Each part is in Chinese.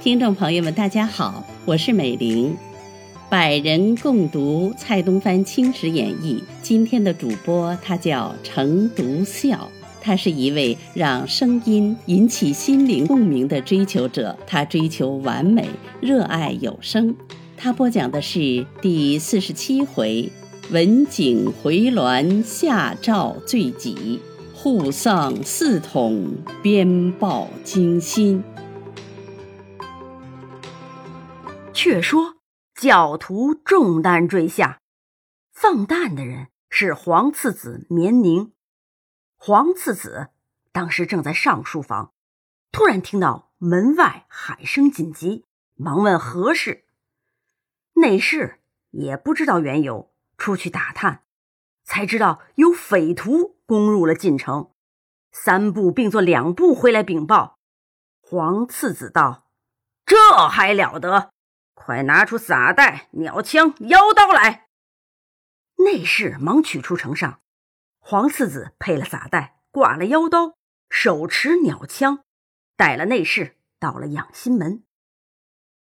听众朋友们，大家好，我是美玲，百人共读蔡东藩《清史演义》。今天的主播他叫程独笑，他是一位让声音引起心灵共鸣的追求者。他追求完美，热爱有声。他播讲的是第四十七回：文景回銮下诏罪己，护丧四统鞭报惊心。却说教徒中弹坠下，放弹的人是皇次子绵宁。皇次子当时正在上书房，突然听到门外喊声紧急，忙问何事。内侍也不知道缘由，出去打探，才知道有匪徒攻入了晋城，三步并作两步回来禀报。皇次子道：“这还了得！”快拿出撒袋、鸟枪、腰刀来！内侍忙取出呈上。黄次子配了撒袋，挂了腰刀，手持鸟枪，带了内侍到了养心门。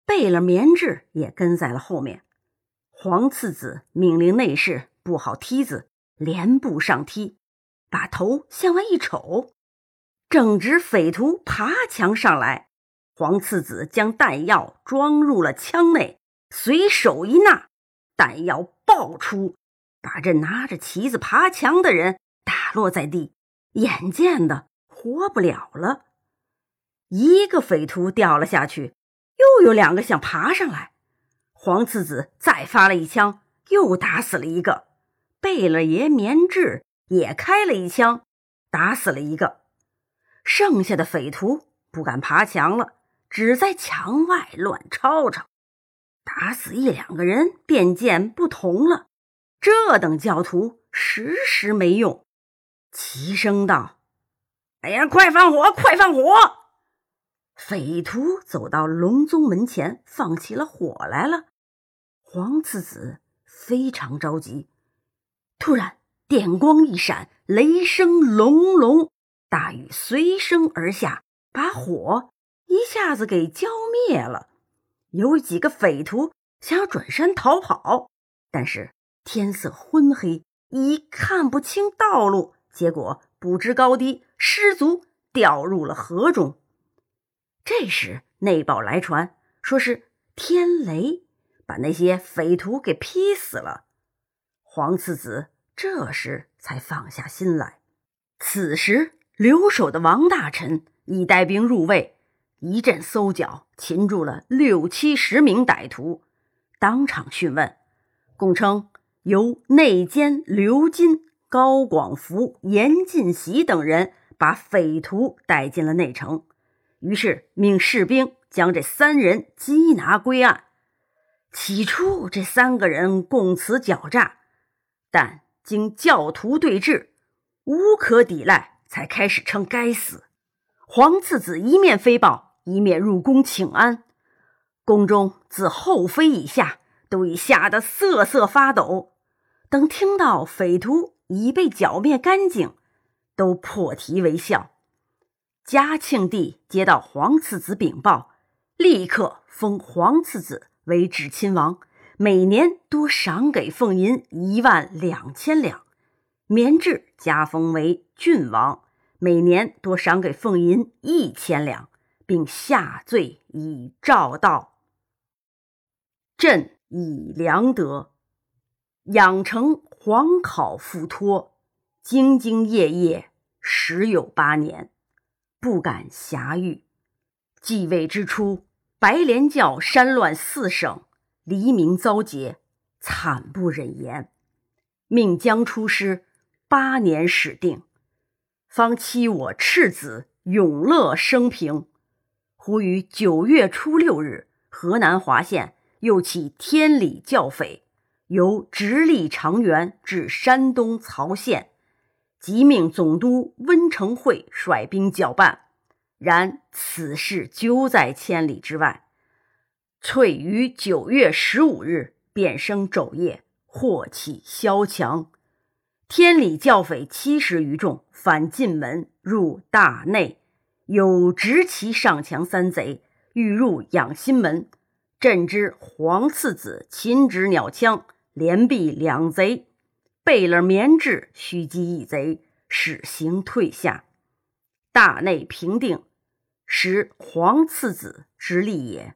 贝勒棉质也跟在了后面。黄次子命令内侍布好梯子，连步上梯，把头向外一瞅，正值匪徒爬墙上来。黄次子将弹药装入了枪内，随手一拿，弹药爆出，把这拿着旗子爬墙的人打落在地，眼见的活不了了。一个匪徒掉了下去，又有两个想爬上来。黄次子再发了一枪，又打死了一个。贝勒爷棉质也开了一枪，打死了一个。剩下的匪徒不敢爬墙了。只在墙外乱吵吵，打死一两个人便见不同了。这等教徒时时没用，齐声道：“哎呀，快放火！快放火！”匪徒走到隆宗门前，放起了火来了。黄次子非常着急，突然电光一闪，雷声隆隆，大雨随声而下，把火。一下子给浇灭了。有几个匪徒想要转身逃跑，但是天色昏黑，已看不清道路，结果不知高低，失足掉入了河中。这时内报来传，说是天雷把那些匪徒给劈死了。黄次子这时才放下心来。此时留守的王大臣已带兵入魏。一阵搜剿，擒住了六七十名歹徒，当场讯问，供称由内监刘金、高广福、严进喜等人把匪徒带进了内城。于是命士兵将这三人缉拿归案。起初这三个人供词狡诈，但经教徒对质，无可抵赖，才开始称该死。皇次子一面飞报。一面入宫请安，宫中自后妃以下都已吓得瑟瑟发抖。等听到匪徒已被剿灭干净，都破涕为笑。嘉庆帝接到皇次子禀报，立刻封皇次子为止亲王，每年多赏给俸银一万两千两；棉质加封为郡王，每年多赏给俸银一千两。并下罪以诏道：“朕以良德养成皇考附托，兢兢业业十有八年，不敢瑕狱。继位之初，白莲教山乱四省，黎民遭劫，惨不忍言。命将出师，八年始定，方期我赤子永乐生平。”忽于九月初六日，河南滑县又起天理教匪，由直隶长垣至山东曹县，即命总督温承惠率兵剿办。然此事究在千里之外。遂于九月十五日变生昼夜，祸起萧墙。天理教匪七十余众，反进门入大内，有执旗上墙三贼，欲入养心门。朕知皇次子擒执鸟枪，连毙两贼，贝勒棉质须击一贼，使行退下。大内平定，实皇次子之力也。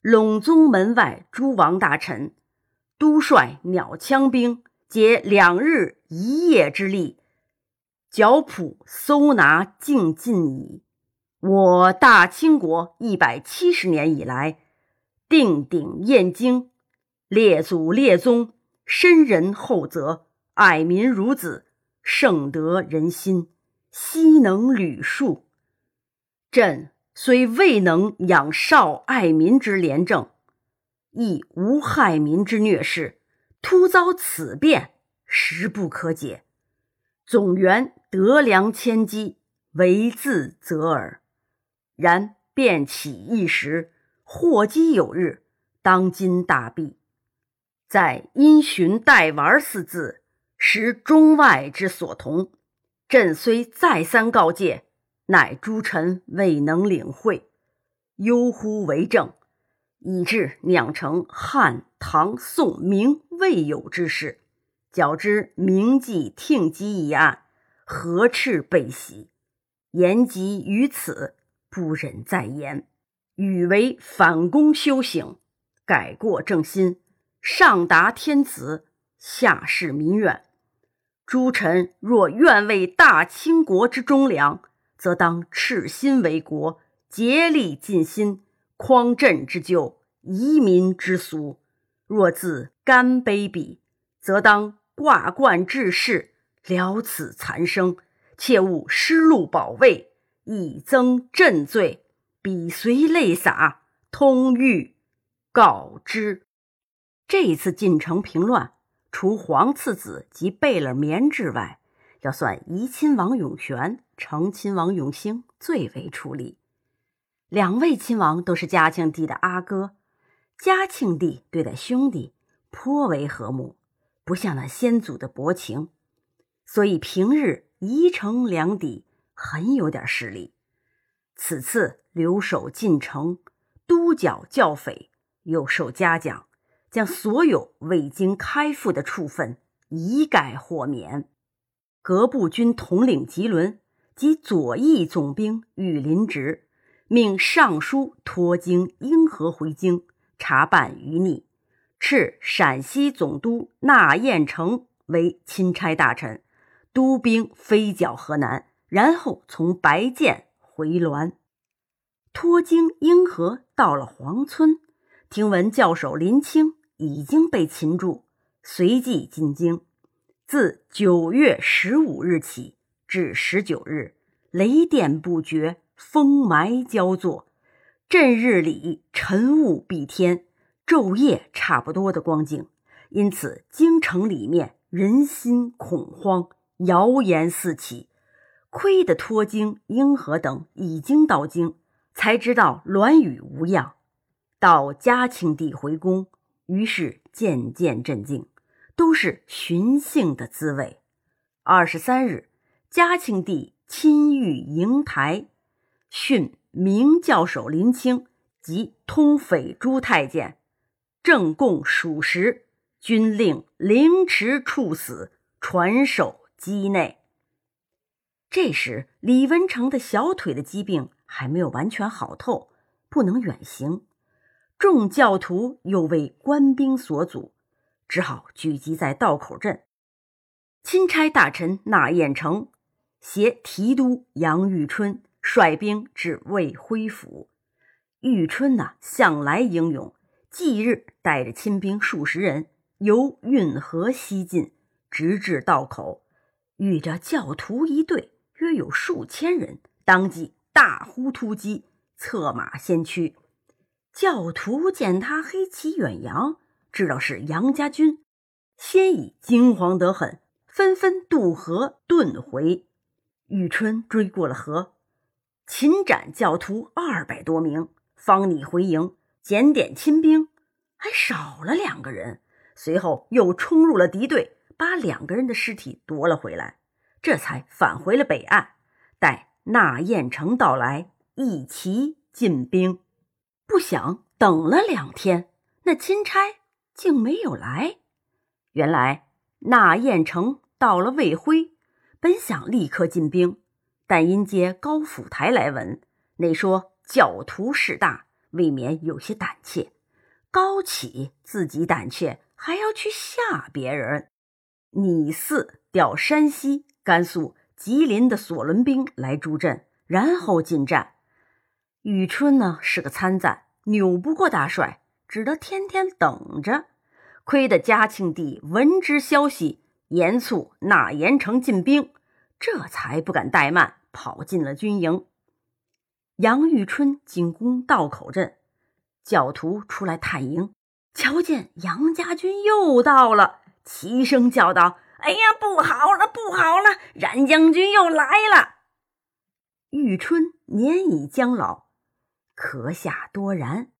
陇宗门外诸王大臣，都率鸟枪兵。皆两日一夜之力，剿捕搜拿尽尽矣。我大清国一百七十年以来，定鼎燕京，列祖列宗，深仁厚泽，爱民如子，盛得人心，悉能履数。朕虽未能养少爱民之廉政，亦无害民之虐事。突遭此变，实不可解。总缘得良千机，为自责耳。然变起一时，祸机有日，当今大弊。在因循待玩四字，实中外之所同。朕虽再三告诫，乃诸臣未能领会，忧乎为政。以致酿成汉、唐、宋、明未有之事，较之明记听机一案，何斥备喜，言及于此，不忍再言。与为反躬修省，改过正心，上达天子，下示民怨。诸臣若愿为大清国之忠良，则当赤心为国，竭力尽心。匡朕之救，移民之俗；若自甘卑鄙，则当挂冠致仕，了此残生。切勿失路保卫，以增朕罪。彼随泪洒，通谕告之。这一次进城平乱，除皇次子及贝勒棉质外，要算怡亲王永璇、成亲王永兴最为出力。两位亲王都是嘉庆帝的阿哥，嘉庆帝对待兄弟颇为和睦，不像那先祖的薄情，所以平日宜城两邸很有点势力。此次留守进城，督剿教匪，又受嘉奖，将所有未经开复的处分一概豁免。各部军统领吉伦及左翼总兵御林直。命尚书托经英和回京查办余逆，敕陕西总督纳彦成为钦差大臣，督兵飞剿河南，然后从白涧回滦。托经英和到了黄村，听闻教首林清已经被擒住，随即进京。自九月十五日起至十九日，雷电不绝。风霾交作，阵日里晨雾蔽天，昼夜差不多的光景，因此京城里面人心恐慌，谣言四起。亏得托京、英和等已经到京，才知道栾宇无恙。到嘉庆帝回宫，于是渐渐镇静，都是寻衅的滋味。二十三日，嘉庆帝亲御瀛台。训明教首林清及通匪朱太监，正供属实，均令凌迟处死，传首畿内。这时，李文成的小腿的疾病还没有完全好透，不能远行。众教徒又为官兵所阻，只好聚集在道口镇。钦差大臣纳彦成携提督杨玉春。率兵至魏辉府，玉春呐向来英勇，即日带着亲兵数十人由运河西进，直至道口，遇着教徒一队，约有数千人，当即大呼突击，策马先驱。教徒见他黑旗远扬，知道是杨家军，先已惊慌得很，纷纷渡河遁回。玉春追过了河。擒斩教徒二百多名，方拟回营，检点亲兵，还少了两个人。随后又冲入了敌队，把两个人的尸体夺了回来，这才返回了北岸，待纳彦成到来，一齐进兵。不想等了两天，那钦差竟没有来。原来那彦成到了魏辉，本想立刻进兵，但因接高府台来文，那说教徒势大，未免有些胆怯。高启自己胆怯，还要去吓别人。你似调山西、甘肃、吉林的索伦兵来助阵，然后进战。宇春呢是个参赞，扭不过大帅，只得天天等着。亏得嘉庆帝闻之消息，严肃纳严城进兵，这才不敢怠慢，跑进了军营。杨玉春进攻道口镇。教徒出来探营，瞧见杨家军又到了，齐声叫道：“哎呀，不好了，不好了！冉将军又来了。”玉春年已将老，咳下多然，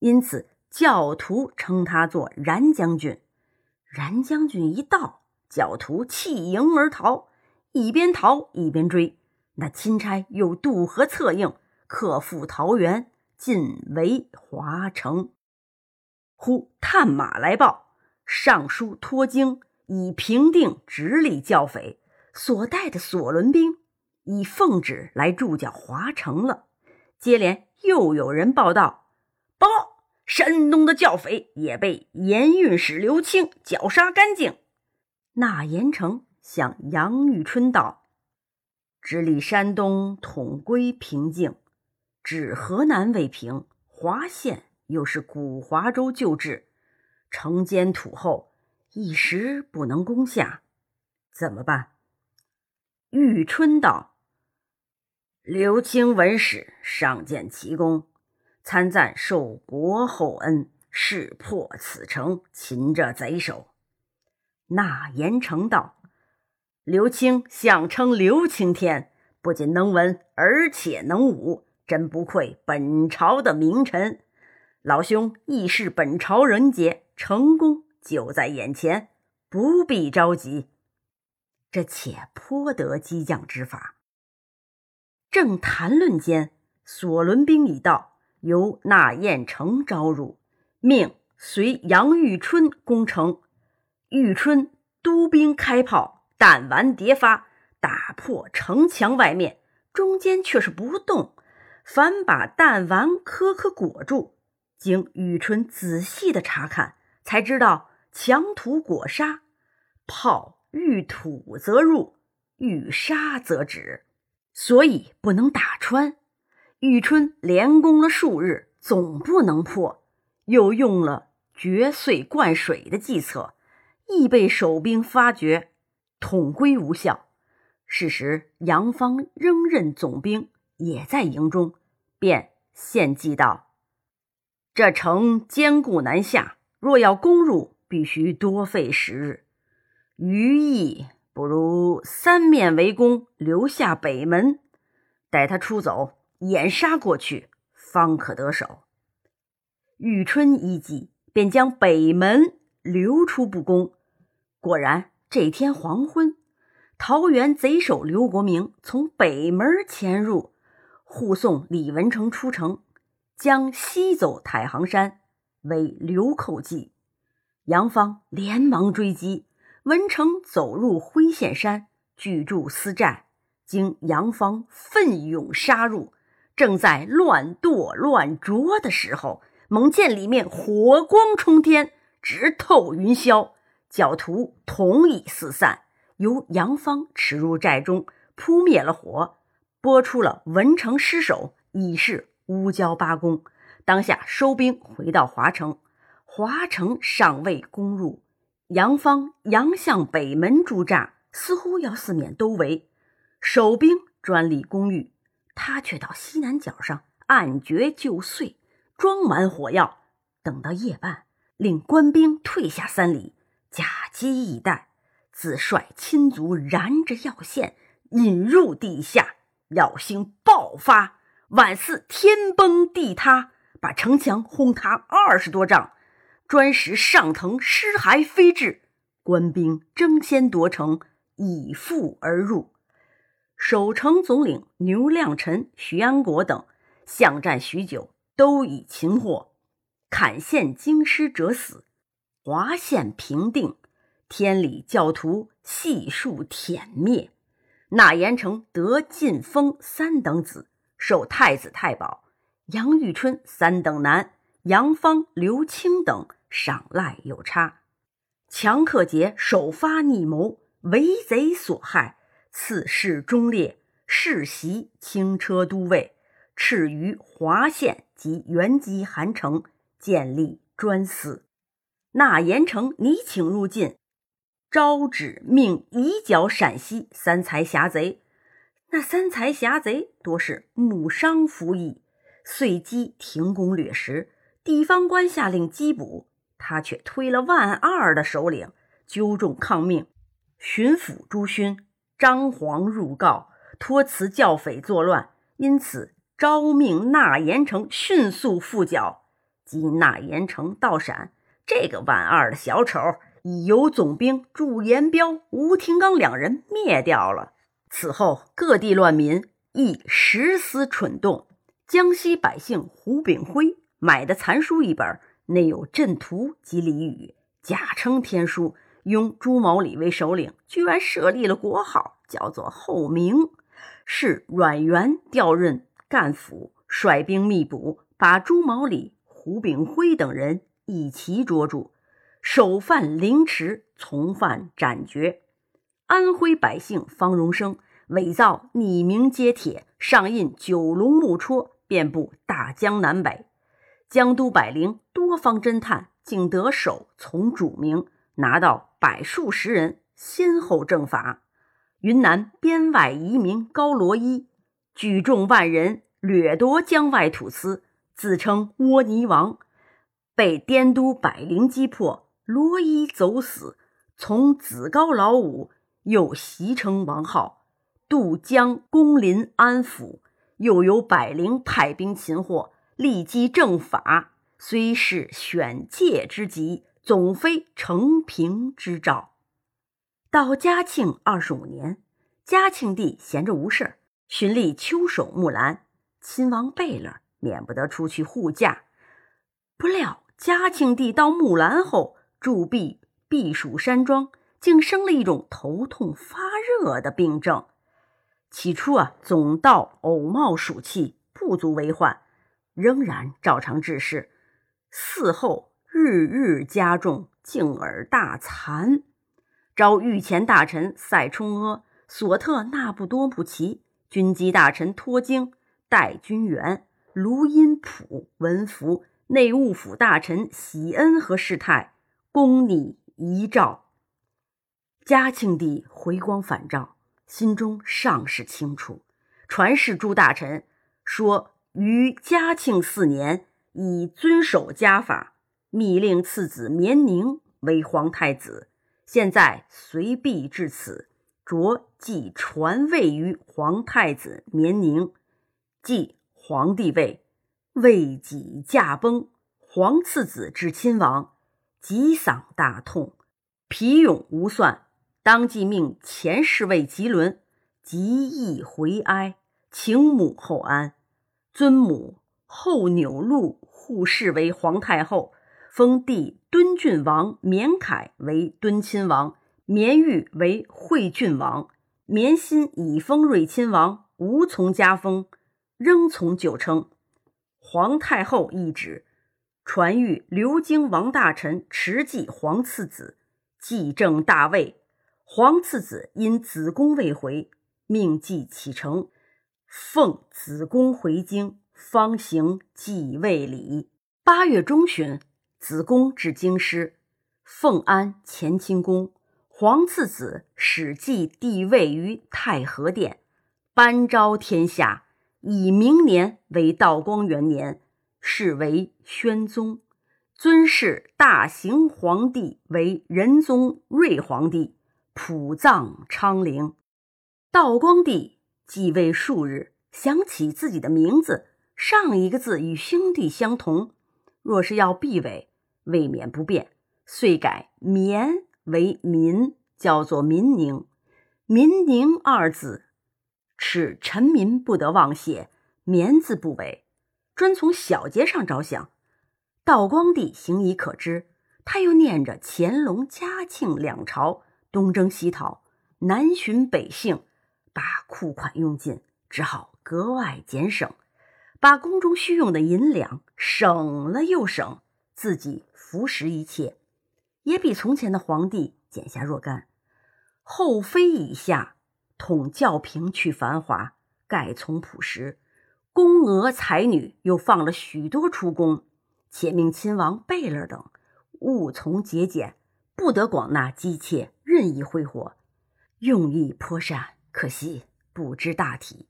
因此教徒称他做冉将军。冉将军一到，教徒弃营而逃，一边逃一边追。那钦差又渡河策应，克复桃园。进围华城，忽探马来报，尚书托京，以平定直隶教匪，所带的索伦兵已奉旨来驻脚华城了。接连又有人报道，报山东的教匪也被盐运使刘清绞杀干净。那盐城向杨玉春道：“直隶山东统归平静。”指河南未平，华县又是古华州旧治，城坚土厚，一时不能攻下，怎么办？玉春道：“刘清文史上见奇功，参赞受国厚恩，势破此城，擒这贼首。”那严成道：“刘清相称刘青天，不仅能文，而且能武。”真不愧本朝的名臣，老兄亦是本朝人杰，成功就在眼前，不必着急。这且颇得激将之法。正谈论间，索伦兵已到，由纳彦成招入，命随杨玉春攻城。玉春督兵开炮，弹丸迭发，打破城墙外面，中间却是不动。反把弹丸颗颗裹住，经雨春仔细的查看，才知道墙土裹沙，炮遇土则入，遇沙则止，所以不能打穿。玉春连攻了数日，总不能破，又用了掘碎灌水的计策，亦被守兵发觉，统归无效。是时，杨芳仍任总兵。也在营中，便献计道：“这城坚固难下，若要攻入，必须多费时日。余意不如三面围攻，留下北门，待他出走，掩杀过去，方可得手。”玉春一计，便将北门留出不攻。果然，这天黄昏，桃园贼首刘国明从北门潜入。护送李文成出城，将西走太行山，为流寇计。杨芳连忙追击，文成走入辉县山，聚驻私寨。经杨芳奋勇杀入，正在乱剁乱啄的时候，猛见里面火光冲天，直透云霄，狡徒同已四散。由杨芳驰入寨中，扑灭了火。拨出了文成失守，以示乌交八公。当下收兵回到华城，华城尚未攻入，杨方杨向北门驻扎，似乎要四面都围。守兵专立公寓，他却到西南角上暗掘旧碎，装满火药。等到夜半，令官兵退下三里，假机以待，自率亲族燃着药线，引入地下。药星爆发，宛似天崩地塌，把城墙轰塌二十多丈，砖石上腾，尸骸飞至。官兵争先夺城，以赴而入。守城总领牛亮臣、徐安国等巷战许久，都已擒获。坎县京师者死，华县平定，天理教徒悉数殄灭。纳言成得晋封三等子，受太子太保；杨玉春三等男，杨芳、刘清等赏赖有差。强克杰首发逆谋，为贼所害，赐谥忠烈，世袭轻车都尉，敕于华县及原籍韩城建立专司。那言成拟请入晋。招旨命移剿陕西三才侠贼，那三才侠贼多是木商服役，遂机停工掠食。地方官下令缉捕，他却推了万二的首领，纠众抗命。巡抚朱勋张皇入告，托辞教匪作乱，因此招命纳言城迅速复剿。即纳言城到陕，这个万二的小丑。已由总兵祝延彪、吴廷刚两人灭掉了。此后，各地乱民亦时思蠢动。江西百姓胡炳辉买的残书一本，内有阵图及俚语，假称天书，拥朱毛礼为首领，居然设立了国号，叫做后明。是阮元调任干府，率兵密捕，把朱毛礼、胡炳辉等人一齐捉住。首犯凌迟，从犯斩决。安徽百姓方荣生伪造匿名揭帖，上印九龙木戳，遍布大江南北。江都百灵多方侦探，竟得手从主名，拿到百数十人，先后正法。云南边外移民高罗伊举众万人，掠夺江外土司，自称窝泥王，被滇都百灵击破。罗伊走死，从子高老五又袭称王号，渡江攻临安抚，又有百灵派兵擒获，立基正法，虽是选界之极，总非成平之兆。到嘉庆二十五年，嘉庆帝闲着无事儿，寻觅秋守木兰，亲王贝勒免不得出去护驾。不料嘉庆帝到木兰后。驻避避暑山庄，竟生了一种头痛发热的病症。起初啊，总道偶冒暑气，不足为患，仍然照常治事。嗣后日日加重，敬而大残。召御前大臣赛冲阿、索特纳布多布齐、军机大臣托京、戴军元、卢因普、文福、内务府大臣喜恩和世泰。恭拟遗诏，嘉庆帝回光返照，心中尚是清楚。传示诸大臣说：于嘉庆四年，以遵守家法，密令次子绵宁为皇太子。现在随必至此，着即传位于皇太子绵宁，即皇帝位，位己驾崩，皇次子至亲王。急嗓大痛，皮勇无算，当即命前侍卫吉伦急意回哀，请母后安。尊母后纽禄护侍为皇太后，封弟敦郡王绵凯为敦亲王，绵玉为惠郡王，绵心已封瑞亲王，无从加封，仍从旧称。皇太后懿旨。传谕刘京王大臣持继皇次子，继正大位。皇次子因子宫未回，命继启程，奉子宫回京，方行继位礼。八月中旬，子宫至京师，奉安乾清宫。皇次子始继帝位于太和殿，颁昭天下，以明年为道光元年。是为宣宗，尊谥大行皇帝为仁宗睿皇帝，普葬昌陵。道光帝继位数日，想起自己的名字上一个字与兄弟相同，若是要避讳，未免不便，遂改绵为民，叫做民宁。民宁二字，使臣民不得忘写“绵”字不为，专从小节上着想。道光帝行已可知，他又念着乾隆、嘉庆两朝东征西讨，南巡北幸，把库款用尽，只好格外减省，把宫中需用的银两省了又省，自己服食一切，也比从前的皇帝减下若干。后妃以下，统教平去繁华，盖从朴实。宫娥才女又放了许多出宫。且命亲王贝勒等务从节俭，不得广纳姬妾，任意挥霍，用意颇善。可惜不知大体。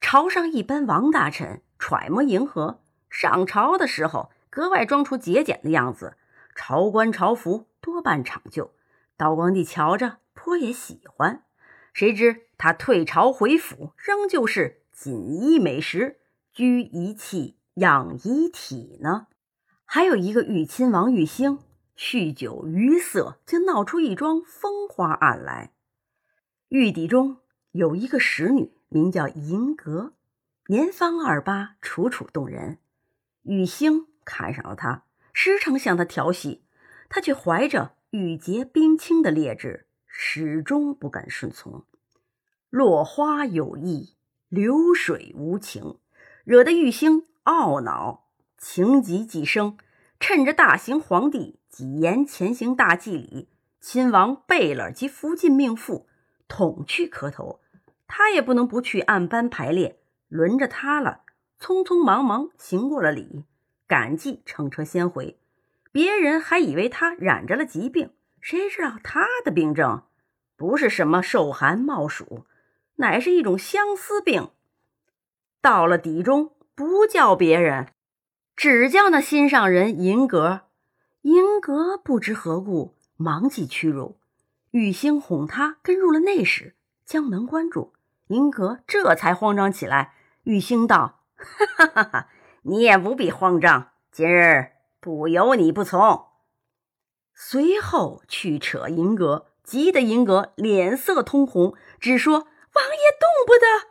朝上一般王大臣揣摩迎合，上朝的时候格外装出节俭的样子，朝官朝服多半讲究。道光帝瞧着颇也喜欢。谁知他退朝回府，仍旧是锦衣美食，居一气，养一体呢。还有一个玉亲王玉兴，酗酒余色，竟闹出一桩风花案来。玉邸中有一个使女，名叫银阁，年方二八，楚楚动人。玉兴看上了她，时常向她调戏，她却怀着玉洁冰清的劣质，始终不敢顺从。落花有意，流水无情，惹得玉兴懊恼。情急即生，趁着大行皇帝几言前行大祭礼，亲王贝勒及福晋命妇统去磕头，他也不能不去按班排列。轮着他了，匆匆忙忙行过了礼，赶计乘车先回。别人还以为他染着了疾病，谁知道他的病症不是什么受寒冒暑，乃是一种相思病。到了底中，不叫别人。只叫那心上人银阁，银阁不知何故，忙即屈辱。玉兴哄他跟入了内室，将门关住。银阁这才慌张起来。玉兴道：“哈哈哈哈，你也不必慌张，今日不由你不从。”随后去扯银阁，急得银阁脸色通红，只说：“王爷动不得。”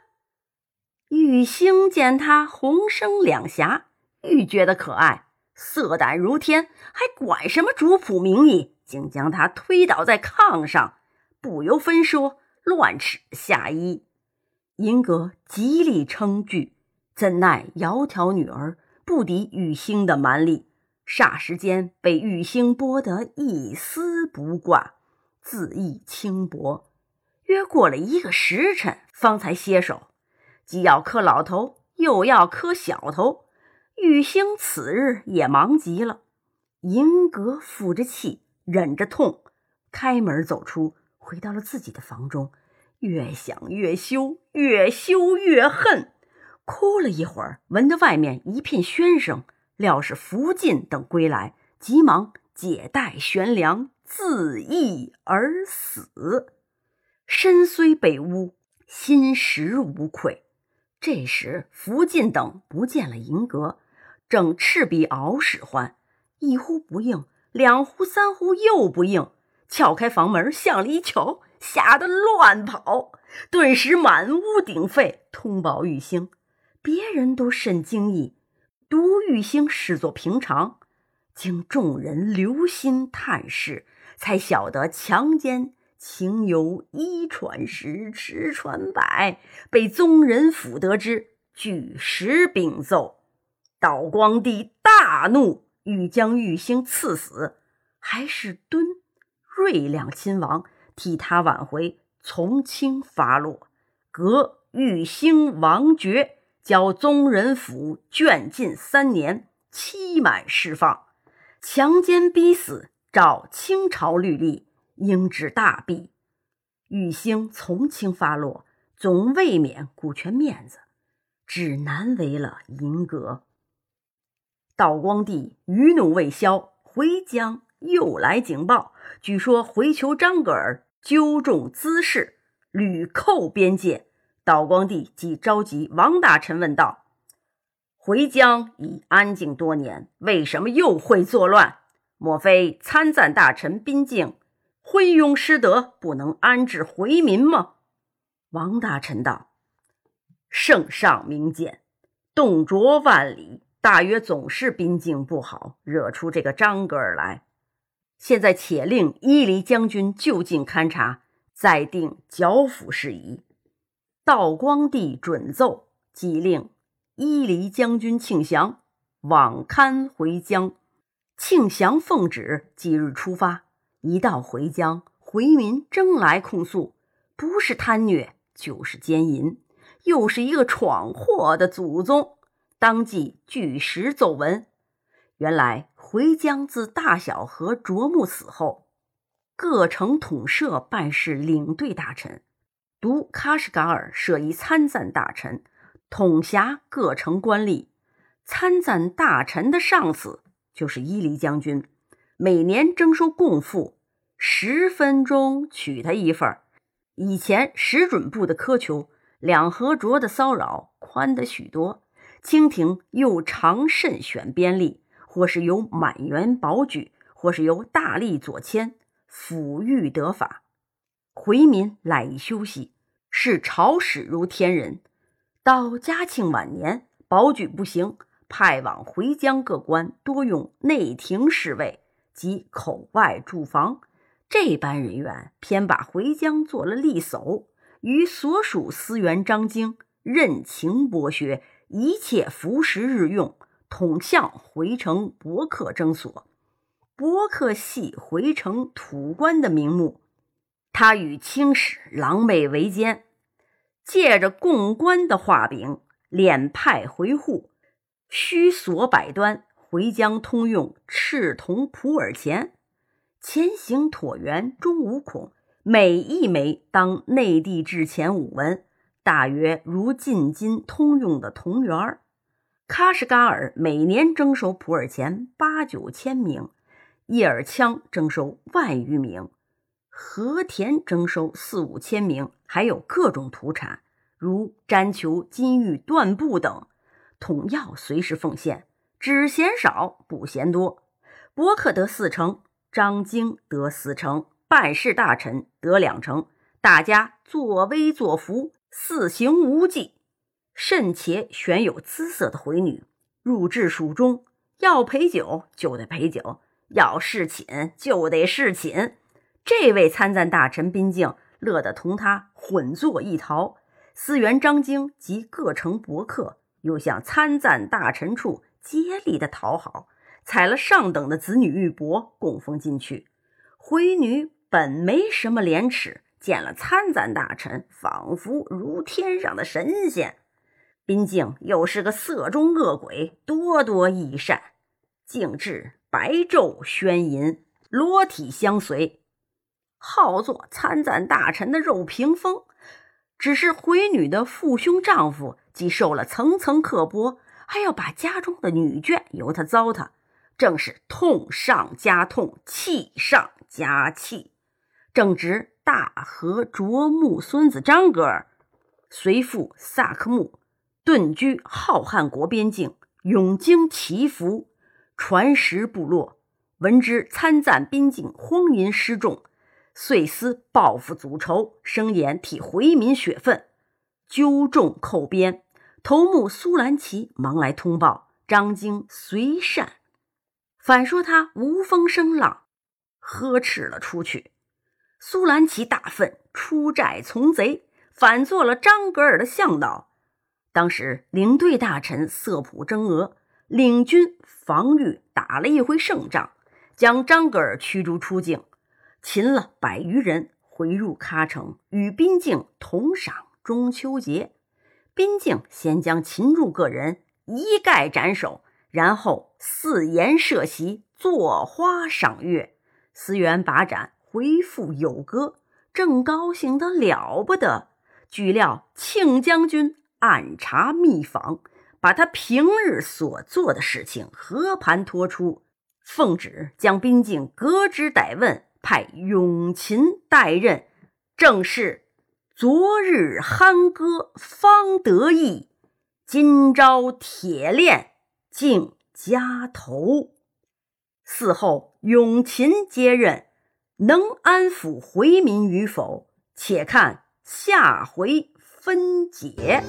玉兴见他红生两颊。愈觉得可爱，色胆如天，还管什么主仆名义？竟将他推倒在炕上，不由分说，乱尺下衣。银阁极力称拒，怎奈窈窕女儿不敌玉兴的蛮力，霎时间被玉兴剥得一丝不挂，自意轻薄。约过了一个时辰，方才歇手，既要磕老头，又要磕小头。玉兴此日也忙极了，银阁负着气，忍着痛，开门走出，回到了自己的房中，越想越羞，越羞越恨，哭了一会儿，闻得外面一片喧声，料是福晋等归来，急忙解带悬梁，自缢而死。身虽被污，心实无愧。这时福晋等不见了银阁。正赤壁熬使唤，一呼不应，两呼三呼又不应，撬开房门向里一瞧，吓得乱跑，顿时满屋鼎沸，通报玉兴，别人都甚惊异，独玉兴视作平常。经众人留心探视，才晓得强奸情由一传十，十传百，被宗人府得知，据实禀奏。道光帝大怒，欲将玉兴赐死，还是敦瑞两亲王替他挽回，从轻发落，革玉兴王爵，交宗人府卷禁三年，期满释放。强奸逼死，照清朝律例，应治大弊。玉兴从轻发落，总未免顾全面子，只难为了银阁。道光帝余怒未消，回江又来警报，据说回求张格尔纠众滋事，屡扣边界。道光帝即召集王大臣问道：“回江已安静多年，为什么又会作乱？莫非参赞大臣宾敬，昏庸失德，不能安置回民吗？王大臣道：“圣上明鉴，动辄万里，大约总是兵境不好，惹出这个张格尔来。现在且令伊犁将军就近勘察，再定剿抚事宜。”道光帝准奏，即令伊犁将军庆祥往勘回疆。庆祥奉旨，即日出发。一到回疆，回民争来控诉，不是贪虐就是奸淫，又是一个闯祸的祖宗。当即据实奏闻。原来回疆自大小和卓木死后，各城统摄办事领队大臣，独喀什噶尔设一参赞大臣，统辖各城官吏。参赞大臣的上司就是伊犁将军，每年征收贡赋。十分钟取他一份儿。以前石准部的苛求，两河卓的骚扰，宽得许多。清廷又常慎选边吏，或是由满员保举，或是由大吏左迁，抚育得法。回民赖以休息，视朝使如天人。到嘉庆晚年，保举不行，派往回疆各官多用内廷侍卫及口外驻防。这般人员偏把回疆做了吏守，与所属司员张京任情剥削，一切服食日用，统向回城博客征所。博客系回城土官的名目，他与清使狼狈为奸，借着贡官的画饼，敛派回户，虚索百端，回疆通用赤铜普洱钱。前行椭圆，中无孔，每一枚当内地制钱五文，大约如进京通用的铜元儿。喀什噶尔每年征收普洱钱八九千名，叶尔羌征收万余名，和田征收四五千名，还有各种土产，如毡球、金玉、缎布等，统要随时奉献，只嫌少不嫌多。伯克得四成。张京得四成，办事大臣得两成，大家作威作福，四行无忌。甚且选有姿色的回女入至蜀中，要陪酒就得陪酒，要侍寝就得侍寝。这位参赞大臣宾敬乐得同他混作一逃。思源张京及各城伯客又向参赞大臣处接力的讨好。采了上等的子女玉帛供奉进去，回女本没什么廉耻，见了参赞大臣，仿佛如天上的神仙。宾敬又是个色中恶鬼，多多益善，竟至白昼宣淫，裸体相随，好做参赞大臣的肉屏风。只是回女的父兄丈夫，既受了层层刻薄，还要把家中的女眷由他糟蹋。正是痛上加痛，气上加气。正值大和卓木孙子张格尔随父萨克木遁居浩瀚国边境，永经祈福，传食部落。闻之参赞边境荒淫失众，遂思报复祖仇，声言替回民雪愤，纠众寇边。头目苏兰奇忙来通报，张京随善。反说他无风声浪，呵斥了出去。苏兰奇大愤，出寨从贼，反做了张格尔的向导。当时领队大臣色普征俄领军防御，打了一回胜仗，将张格尔驱逐出境，擒了百余人，回入喀城，与宾敬同赏中秋节。宾敬先将擒住个人一概斩首。然后四筵设席，坐花赏月，司员把盏回复有歌，正高兴得了不得。据料庆将军暗查密访，把他平日所做的事情和盘托出，奉旨将宾敬革职逮问，派永勤代任。正是昨日酣歌方得意，今朝铁链。竟加头，嗣后永勤接任，能安抚回民与否，且看下回分解。